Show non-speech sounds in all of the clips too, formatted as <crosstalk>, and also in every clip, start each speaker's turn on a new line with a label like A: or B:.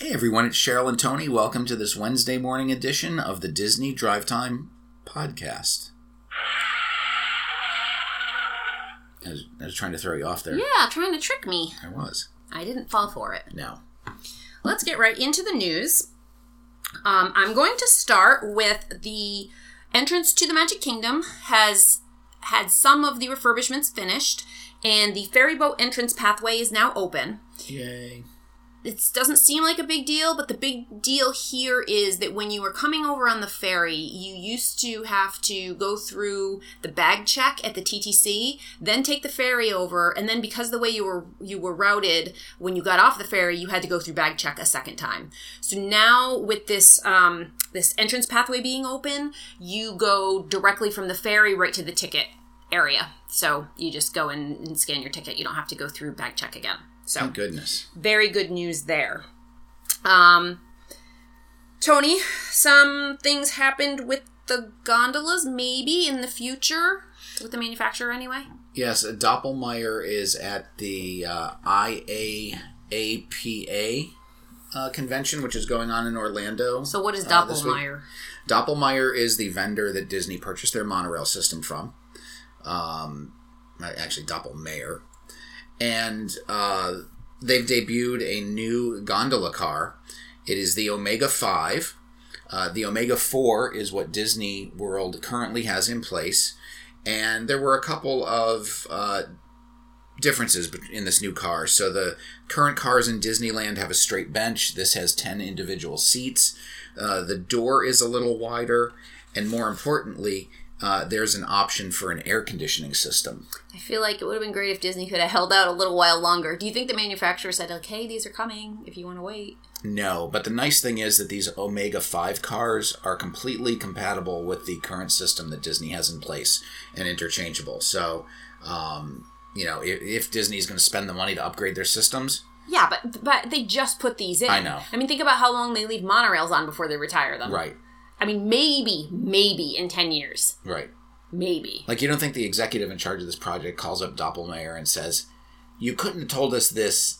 A: Hey everyone, it's Cheryl and Tony. Welcome to this Wednesday morning edition of the Disney Drive Time podcast. I was, I was trying to throw you off there.
B: Yeah, trying to trick me.
A: I was.
B: I didn't fall for it.
A: No.
B: Let's get right into the news. Um, I'm going to start with the entrance to the Magic Kingdom has had some of the refurbishments finished, and the ferry boat entrance pathway is now open.
A: Yay.
B: It doesn't seem like a big deal, but the big deal here is that when you were coming over on the ferry, you used to have to go through the bag check at the TTC, then take the ferry over, and then because the way you were you were routed when you got off the ferry, you had to go through bag check a second time. So now with this um, this entrance pathway being open, you go directly from the ferry right to the ticket area. So you just go in and scan your ticket. You don't have to go through bag check again. So
A: Thank goodness.
B: very good news there. Um, Tony, some things happened with the gondolas, maybe in the future with the manufacturer anyway.
A: Yes, Doppelmayr is at the uh, IAAPA uh, convention, which is going on in Orlando.
B: So what is
A: uh.
B: Doppelmayr?
A: Doppelmayr is the vendor that Disney purchased their monorail system from. Um, actually, Doppelmayr. And uh, they've debuted a new gondola car. It is the Omega 5. Uh, the Omega 4 is what Disney World currently has in place. And there were a couple of uh, differences in this new car. So the current cars in Disneyland have a straight bench. This has 10 individual seats. Uh, the door is a little wider. And more importantly, uh, there's an option for an air conditioning system.
B: I feel like it would have been great if Disney could have held out a little while longer. Do you think the manufacturer said, like, hey, these are coming if you want to wait?
A: No, but the nice thing is that these Omega 5 cars are completely compatible with the current system that Disney has in place and interchangeable. So, um, you know, if, if Disney's going to spend the money to upgrade their systems,
B: Yeah, but but they just put these in.
A: I know.
B: I mean, think about how long they leave monorails on before they retire them.
A: right,
B: I mean, maybe, maybe in 10 years.
A: right.
B: Maybe.
A: Like, you don't think the executive in charge of this project calls up Doppelmayr and says, You couldn't have told us this,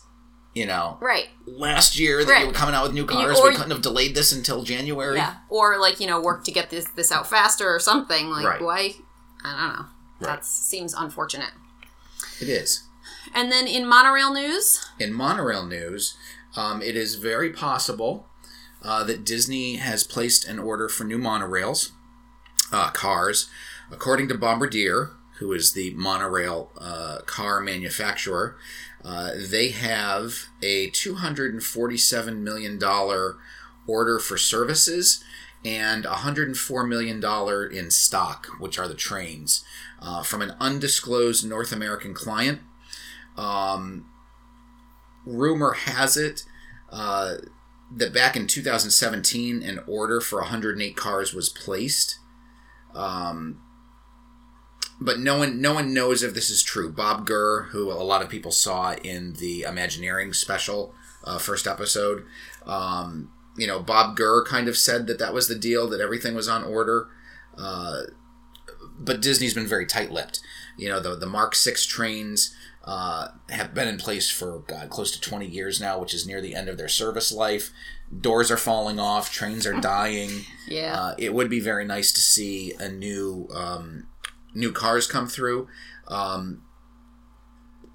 A: you know,
B: Right.
A: last year that
B: Right.
A: you were coming out with new
B: you-
A: cars.
B: or-
A: we couldn't have delayed this until January.
B: Yeah. Or like, you know, work to get this this out faster or something. Like
A: Right.
B: why I don't know.
A: Right.
B: That seems unfortunate.
A: It is.
B: And then in monorail news,
A: in monorail news, um, it is very possible uh, that Disney has placed an order for new monorails, uh, cars. According to Bombardier, who is the monorail uh, car manufacturer, uh, they have a $247 million order for services and $104 million in stock, which are the trains, uh, from an undisclosed North American client. Um, rumor has it uh, that back in 2017, an order for 108 cars was placed. Um, but no one, no one knows if this is true. Bob Gurr, who a lot of people saw in the Imagineering special, uh, first episode, um, you know, Bob Gurr kind of said that that was the deal, that everything was on order. Uh, but Disney's been very tight-lipped. You know, the the Mark Six trains uh, have been in place for God close to twenty years now, which is near the end of their service life. Doors are falling off, trains are dying. <laughs>
B: yeah.
A: Uh, it would be very nice to see a new um, new cars come through, um,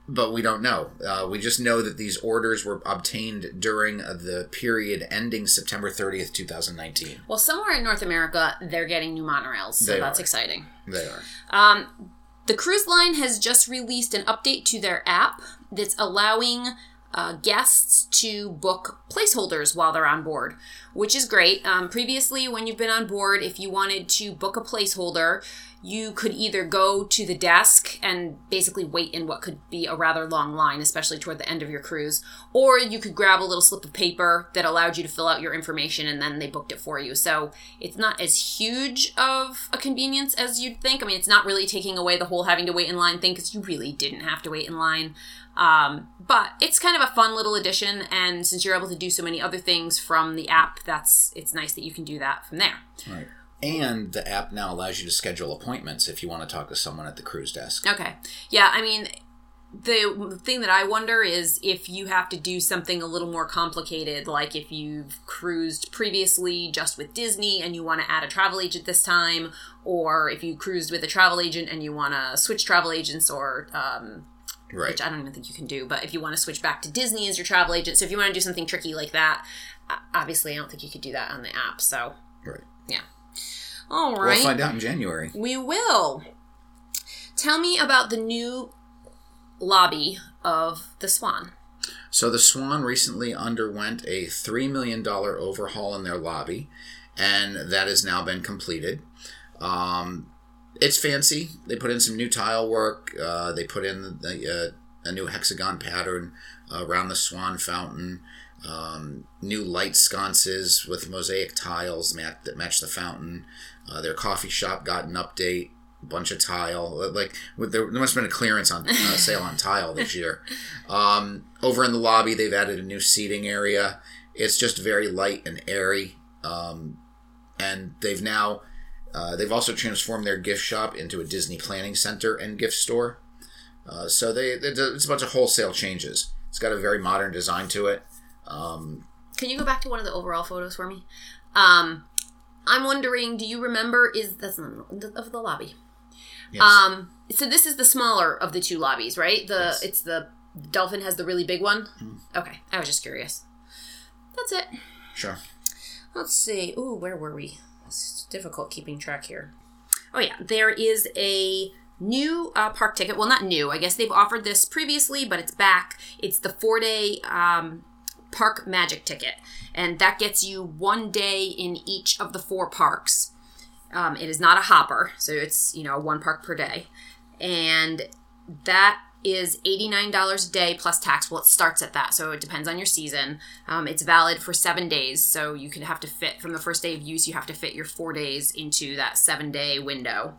A: but we don't know. Uh, we just know that these orders were obtained during the period ending September thirtieth, two thousand nineteen.
B: well, somewhere in North America, they're getting new monorails, so
A: They
B: that's
A: are.
B: exciting.
A: They are.
B: Um, the cruise line has just released an update to their app that's allowing uh, guests to book placeholders while they're on board, which is great. Um, previously, when you've been on board, if you wanted to book a placeholder, you could either go to the desk and basically wait in what could be a rather long line, especially toward the end of your cruise, or you could grab a little slip of paper that allowed you to fill out your information and then they booked it for you. So it's not as huge of a convenience as you'd think. I mean, it's not really taking away the whole having to wait in line thing because you really didn't have to wait in line. Um, but it's kind of a fun little addition, and since you're able to do so many other things from the app, that's it's nice that you can do that from there.
A: Right. And the app now allows you to schedule appointments if you want to talk to someone at the cruise desk.
B: Okay. Yeah, I mean, the thing that I wonder is if you have to do something a little more complicated, like if you've cruised previously just with Disney and you want to add a travel agent this time, or if you cruised with a travel agent and you want to switch travel agents, or um,
A: Right.
B: which I don't even think you can do, but if you want to switch back to Disney as your travel agent, so if you want to do something tricky like that, obviously I don't think you could do that on the app. So,
A: Right.
B: yeah. All right.
A: We'll find out in January.
B: We will. Tell me about the new lobby of the Swan.
A: So the Swan recently underwent a $3 million overhaul in their lobby, and that has now been completed. Um, it's fancy. They put in some new tile work. Uh, they put in the, uh, a new hexagon pattern uh, around the Swan fountain. Um, new light sconces with mosaic tiles mat- that match the fountain. Uh, their coffee shop got an update. A bunch of tile, like with there, there must have been a clearance on uh, <laughs> sale on tile this year. Um, over in the lobby, they've added a new seating area. It's just very light and airy, um, and they've now uh, they've also transformed their gift shop into a Disney planning center and gift store. Uh, so they it's a bunch of wholesale changes. It's got a very modern design to it. Um,
B: Can you go back to one of the overall photos for me? Um, I'm wondering, do you remember? Is that's not of the lobby?
A: yes.
B: Um, so this is the smaller of the two lobbies, right? The
A: Yes.
B: it's the Dolphin has the really big one. Okay, I was just curious. That's it.
A: sure.
B: Let's see. Ooh, where were we? Difficult keeping track here. Oh yeah, there is a new uh, park ticket. Well, not new. I guess they've offered this previously, but it's back. It's the four day um, park magic ticket, and that gets you one day in each of the four parks. Um, it is not a hopper, so it's you know one park per day, and that is $89 a day plus tax. Well, it starts at that, so it depends on your season. Um, it's valid for seven days, so you could have to fit from the first day of use, you have to fit your four days into that seven day window.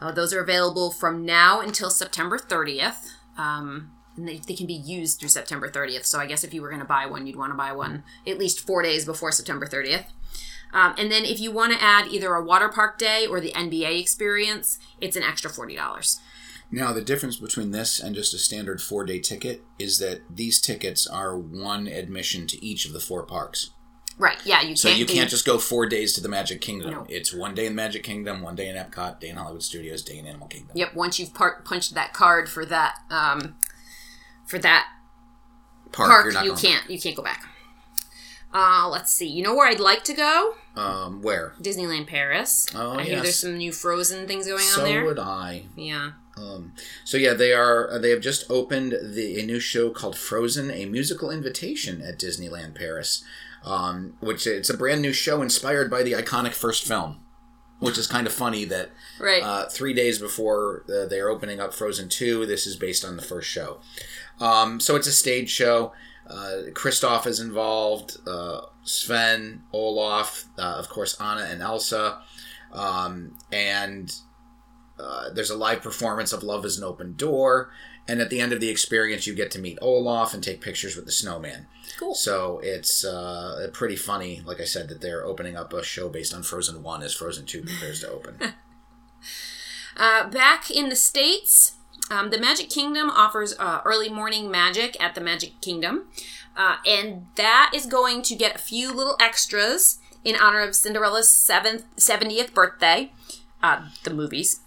B: Uh, those are available from now until September 30th. Um, and they, they can be used through September 30th. So I guess if you were going to buy one, you'd want to buy one at least four days before September 30th. Um, and then if you want to add either a water park day or the NBA experience, it's an extra $40.
A: Now, the difference between this and just a standard four day ticket is that these tickets are one admission to each of the four parks.
B: Right. Yeah. You
A: So
B: can't.
A: you can't just go four days to the Magic Kingdom.
B: No.
A: It's one day in Magic Kingdom, one day in Epcot, day in Hollywood Studios, day in Animal Kingdom.
B: Yep. Once you've par- punched that card for that um, for that
A: Park,
B: park, you can't you can't go back. Uh, let's see. You know where I'd like to go?
A: Um, where?
B: Disneyland Paris.
A: Oh,
B: I hear there's some new Frozen things going
A: so
B: on there.
A: So would I.
B: Yeah.
A: Um, so yeah, they are. uh, They have just opened the a new show called Frozen: A Musical Invitation at Disneyland Paris, um, which it's a brand new show inspired by the iconic first film. Which is kind of funny that
B: Right.
A: uh, three days before uh, they are opening up Frozen Two, this is based on the first show. Um, so it's a stage show. Uh, Kristoff is involved. Uh, Sven, Olaf, uh, of course, Anna and Elsa, um, and uh, there's a live performance of Love is an Open Door. And at the end of the experience, you get to meet Olaf and take pictures with the snowman.
B: Cool.
A: So it's uh, pretty funny, like I said, that they're opening up a show based on Frozen 1 as Frozen 2 prepares to open. <laughs>
B: Uh, back in the States, um, the Magic Kingdom offers uh, early morning magic at the Magic Kingdom. Uh, and that is going to get a few little extras in honor of Cinderella's seventh, 70th birthday. Uh, the movies.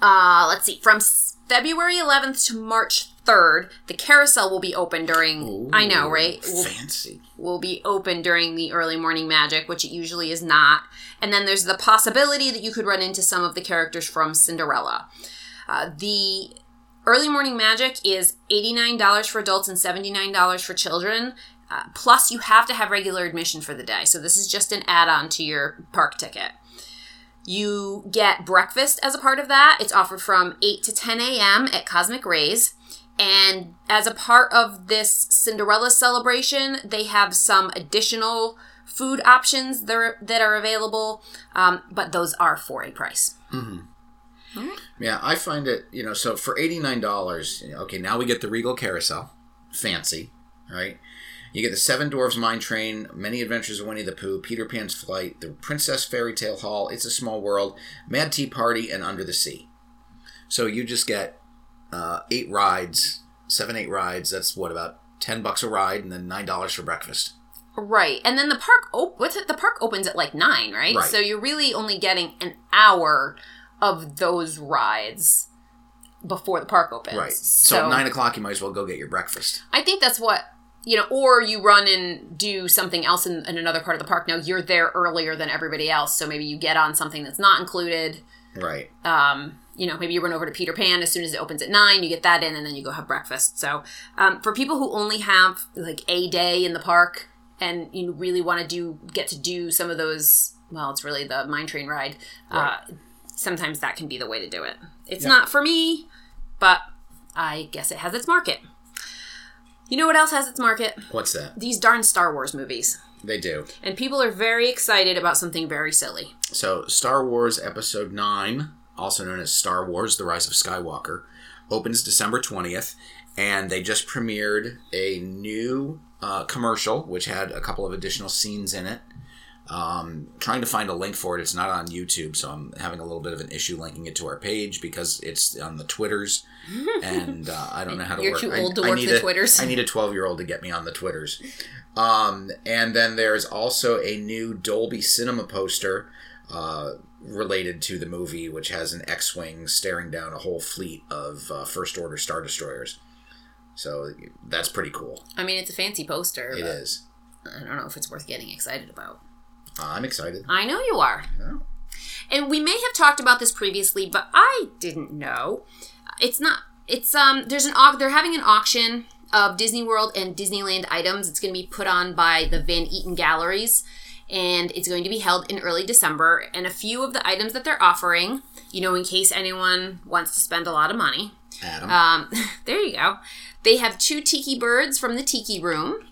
B: Uh, let's see. From February 11th to March 3rd, the carousel will be open during. I know, right? Will,
A: Fancy.
B: will be open during the early morning magic, which it usually is not. And then there's the possibility that you could run into some of the characters from Cinderella. Uh, the early morning magic is $89 for adults and $79 for children. Uh, plus, you have to have regular admission for the day. So, this is just an add on to your park ticket. You get breakfast as a part of that. It's offered from 8 to 10 a.m. at Cosmic Rays. And as a part of this Cinderella celebration, they have some additional food options that are, that are available, um, but those are for a price.
A: Yeah, I find it, you know, so for $89, okay, now we get the Regal Carousel. Fancy, right? You get the Seven Dwarfs Mine Train, Many Adventures of Winnie the Pooh, Peter Pan's Flight, the Princess Fairy Tale Hall, It's a Small World, Mad Tea Party, and Under the Sea. So you just get uh, eight rides, seven eight rides. That's what about ten bucks a ride, and then nine dollars for breakfast.
B: Right, and then the park op- what's it? The park opens at like nine, right?
A: Right.
B: So you're really only getting an hour of those rides before the park opens.
A: Right. So, at nine o'clock, you might as well go get your breakfast.
B: I think that's what you know, or you run and do something else in, in another part of the park. Now you're there earlier than everybody else, so maybe you get on something that's not included.
A: Right.
B: Um, you know, maybe you run over to Peter Pan as soon as it opens at nine, you get that in, and then you go have breakfast. So, um, for people who only have like a day in the park and you really want to do get to do some of those, well, it's really the mine train ride. Uh, sometimes that can be the way to do it. It's
A: Yeah.
B: not for me, but I guess it has its market. You know what else has its market?
A: What's that?
B: These darn Star Wars movies.
A: They do.
B: And people are very excited about something very silly.
A: So, Star Wars Episode 9, also known as Star Wars The Rise of Skywalker, opens December 20th, and they just premiered a new uh, commercial, which had a couple of additional scenes in it. Um, trying to find a link for it. It's not on YouTube, so I'm having a little bit of an issue linking it to our page because it's on the Twitters, <laughs> and uh, I don't know how to
B: You're
A: work.
B: too
A: I-
B: old to
A: I
B: work
A: need
B: the
A: a-
B: Twitters.
A: I need a 12 year old to get me on the Twitters. Um, and then there's also a new Dolby Cinema poster uh, related to the movie, which has an X-wing staring down a whole fleet of uh, First Order Star Destroyers. So that's pretty cool.
B: I mean, it's a fancy poster.
A: It
B: but
A: is.
B: I don't know if it's worth getting excited about.
A: I'm excited.
B: I know you are.
A: Yeah.
B: And we may have talked about this previously, but I didn't know. It's not. It's um. There's an they're having an auction of Disney World and Disneyland items. It's going to be put on by the Van Eaton Galleries, and it's going to be held in early December. And a few of the items that they're offering, you know, in case anyone wants to spend a lot of money,
A: Adam.
B: um, <laughs> there you go. They have two tiki birds from the tiki room.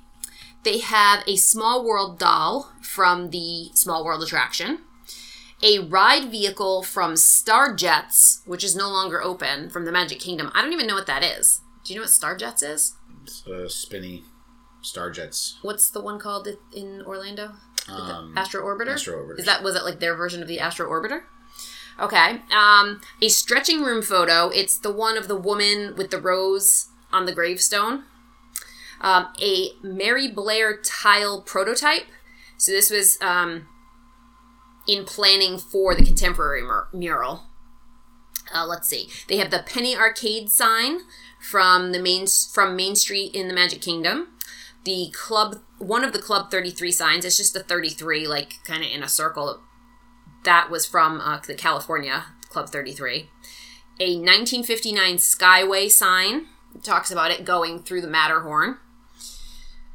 B: They have a Small World doll from the Small World attraction. A ride vehicle from Star Jets, which is no longer open from the Magic Kingdom. I don't even know what that is. Do you know what Star Jets is?
A: It's, uh, spinny Star Jets.
B: What's the one called in Orlando?
A: Um,
B: Astro Orbiter.
A: Astro Orbiter.
B: Is that was it like their version of the Astro Orbiter? Okay. Um, a stretching room photo. It's the one of the woman with the rose on the gravestone. Um, a Mary Blair tile prototype. So this was um, in planning for the contemporary mur- mural. Uh, let's see. They have the Penny Arcade sign from the main from Main Street in the Magic Kingdom. The club, one of the Club Thirty Three signs. It's just a thirty three, like kind of in a circle. That was from uh, the California Club Thirty Three. A 1959 Skyway sign talks about it going through the Matterhorn.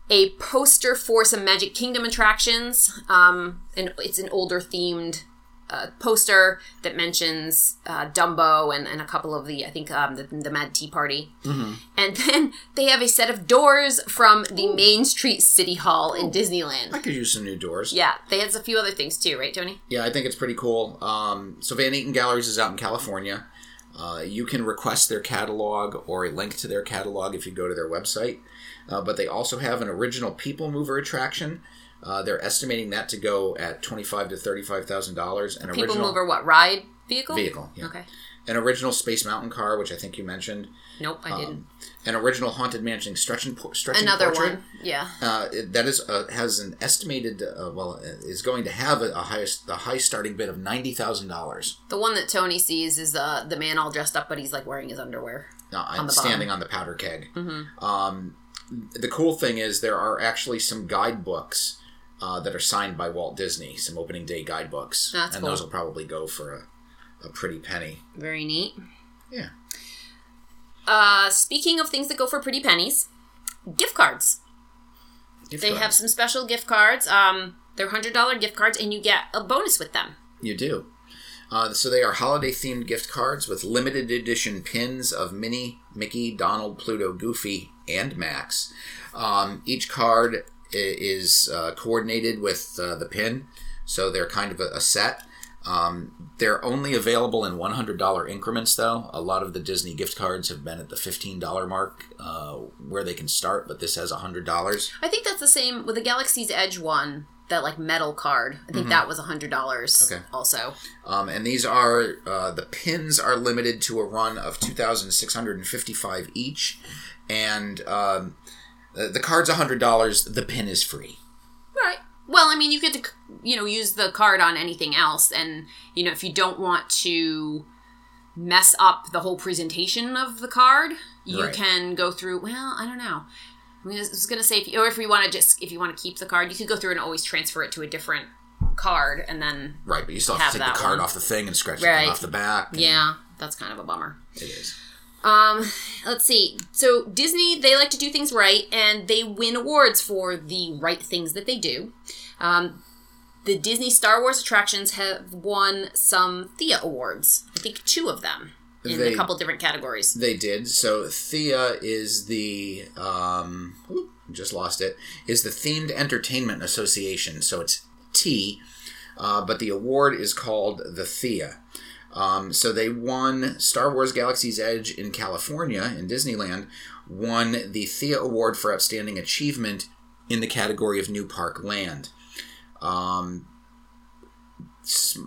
B: A poster for some Magic Kingdom attractions. Um, and it's an older themed uh, poster that mentions uh, Dumbo and, and a couple of the, I think, um, the, the Mad Tea Party. And then they have a set of doors from the Main Street City Hall in Disneyland.
A: I could use some new doors.
B: Yeah, they had a few other things too, right, Tony?
A: Yeah, I think it's pretty cool. Um, so Van Eaton Galleries is out in California. Uh, you can request their catalog or a link to their catalog if you go to their website. Uh, but they also have an original People Mover attraction. Uh, they're estimating that to go at twenty-five to thirty-five thousand dollars. An
B: People
A: original
B: mover, what ride vehicle?
A: vehicle, yeah.
B: Okay.
A: An original Space Mountain car, which I think you mentioned.
B: Nope, I didn't.
A: An original Haunted Mansion stretching por- stretching
B: Another
A: portrait.
B: one. Yeah.
A: Uh, it- that is uh, has an estimated uh, well uh, is going to have a, a highest a high starting bid of ninety thousand dollars.
B: The one that Tony sees is uh, the man all dressed up, but he's like wearing his underwear.
A: Uh, I'm
B: Mm-hmm.
A: standing on the powder keg. Um, the cool thing is there are actually some guidebooks uh, that are signed by Walt Disney, some opening day guidebooks,
B: That's
A: and
B: cool.
A: those will probably go for a, a pretty penny.
B: Very neat.
A: Yeah.
B: Uh, speaking of things that go for pretty pennies, gift cards.
A: Gift
B: They have some special gift cards. Um, they're hundred dollar gift cards, and you get a bonus with them.
A: You do. Uh, so they are holiday themed gift cards with limited edition pins of Minnie, Mickey, Donald, Pluto, Goofy, and Max. Um, each card is uh, coordinated with uh, the pin, so they're kind of a, a set. Um, they're only available in $100 increments, though. A lot of the Disney gift cards have been at the $15 mark uh, where they can start, but this has $100.
B: I think that's the same with the Galaxy's Edge one. that like metal card. I think that was a hundred dollars.
A: Mm-hmm. Okay.
B: Also,
A: Um, and these are uh, the pins are limited to a run of two thousand six hundred and fifty-five each, and um, the, card's hundred dollars. The pin is free.
B: right. Well, I mean, you get to you know use the card on anything else, and you know if you don't want to mess up the whole presentation of the card, you
A: Right.
B: can go through. Well, I don't know. I mean, I was gonna say, if you, or if you want to just if you want to keep the card, you could go through and always transfer it to a different card, and then
A: Right, but you still have,
B: Have
A: to take the card
B: one.
A: off the thing and scratch the
B: Right.
A: pin off the back. and
B: yeah, that's kind of a bummer.
A: it is.
B: Um, let's see. So Disney, they like to do things right, and they win awards for the right things that they do. Um, the Disney Star Wars attractions have won some Thea awards. I think two of them in
A: They-
B: a couple different categories.
A: They did. So Thea is the um, just lost it. Is the themed entertainment association. So it's T, uh, but the award is called the Thea. Um, so they won Star Wars Galaxy's Edge in California in Disneyland. Won the Thea Award for Outstanding Achievement in the category of New Park Land. Um,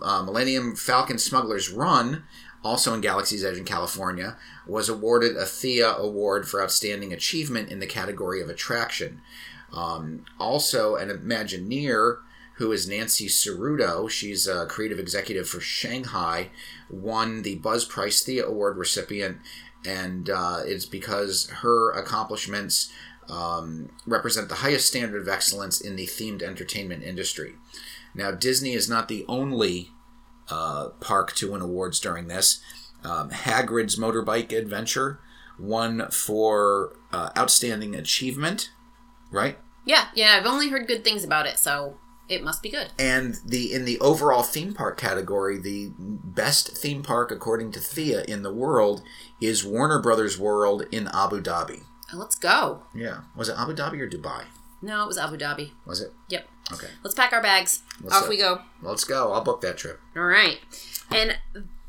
A: uh, Millennium Falcon Smuggler's Run, also in Galaxy's Edge in California, was awarded a Thea Award for Outstanding Achievement in the category of Attraction. Um, also, an Imagineer, who is Nancy Seruto, she's a creative executive for Shanghai, won the Buzz Price Thea Award recipient, and uh, it's because her accomplishments um, represent the highest standard of excellence in the themed entertainment industry. Now, Disney is not the only uh, park to win awards during this. Um, Hagrid's Motorbike Adventure won for uh, Outstanding Achievement, right?
B: Yeah, yeah. I've only heard good things about it, so it must be good.
A: And the in the overall theme park category, the best theme park according to Thea in the world is Warner Brothers World in Abu Dhabi.
B: Uh, Let's go.
A: Yeah, was it Abu Dhabi or Dubai?
B: No, it was Abu Dhabi.
A: Was it?
B: Yep.
A: Okay,
B: Let's pack our bags.
A: Let's
B: Off
A: go.
B: we go.
A: let's go. I'll book that trip.
B: All right. And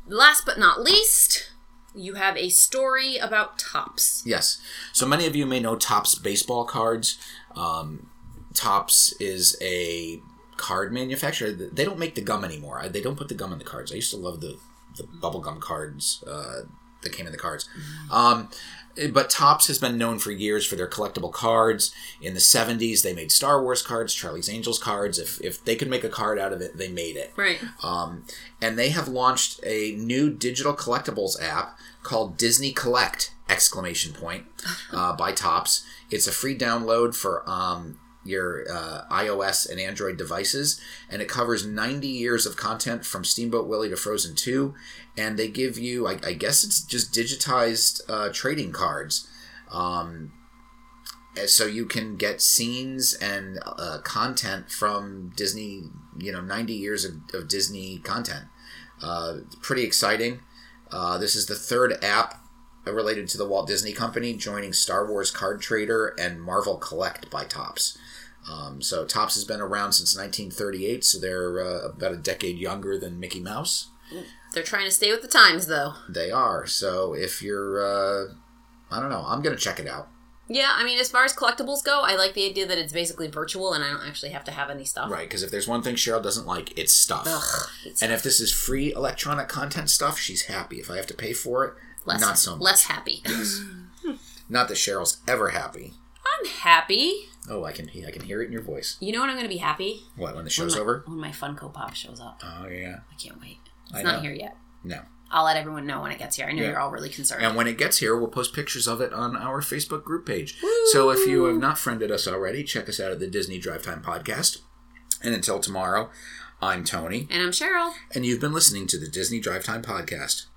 B: last but not least, you have a story about Topps.
A: Yes. So many of you may know Topps baseball cards. Um, Topps is a card manufacturer. They don't make the gum anymore. They don't put the gum in the cards. I used to love the the bubblegum cards uh, that came in the cards. Um, but Topps has been known for years for their collectible cards. In the 70s, they made Star Wars cards, Charlie's Angels cards. If, if they could make a card out of it, they made it.
B: Right.
A: Um, and they have launched a new digital collectibles app called Disney Collect! Exclamation point <laughs> uh, by Topps. It's a free download for um, your uh, iOS and Android devices, and it covers 90 years of content from Steamboat Willie to Frozen 2. And they give you, I, I guess it's just digitized uh, trading cards. Um, so you can get scenes and uh, content from Disney, you know, 90 years of, of Disney content. Uh, pretty exciting. Uh, this is the third app related to the Walt Disney Company, joining Star Wars Card Trader and Marvel Collect by Topps. Um, so Topps has been around since 1938, so they're uh, about a decade younger than Mickey Mouse.
B: They're trying to stay with the times, though.
A: They are. So if you're, uh, I don't know, I'm gonna check it out.
B: Yeah, I mean, as far as collectibles go, I like the idea that it's basically virtual and I don't actually have to have any stuff.
A: Right, because if there's one thing Cheryl doesn't like, it's stuff.
B: Ugh, it's
A: And if this is free electronic content stuff, she's happy. If I have to pay for it,
B: less,
A: not so much.
B: less happy.
A: Not that Cheryl's ever happy.
B: I'm happy.
A: Oh, I can I can hear it in your voice.
B: You know when I'm going to be happy?
A: What when the
B: When
A: show's
B: my,
A: over?
B: When my Funko Pop shows up.
A: Oh yeah,
B: I can't wait. It's
A: I
B: not
A: know.
B: here yet.
A: no.
B: I'll let everyone know when it gets here. I know
A: Yeah.
B: you're all really concerned.
A: And when it gets here, we'll post pictures of it on our Facebook group page. So if you have not friended us already, check us out at the Disney Drive Time Podcast. And until tomorrow, I'm Tony,
B: and I'm Cheryl.
A: and you've been listening to the Disney Drive Time Podcast.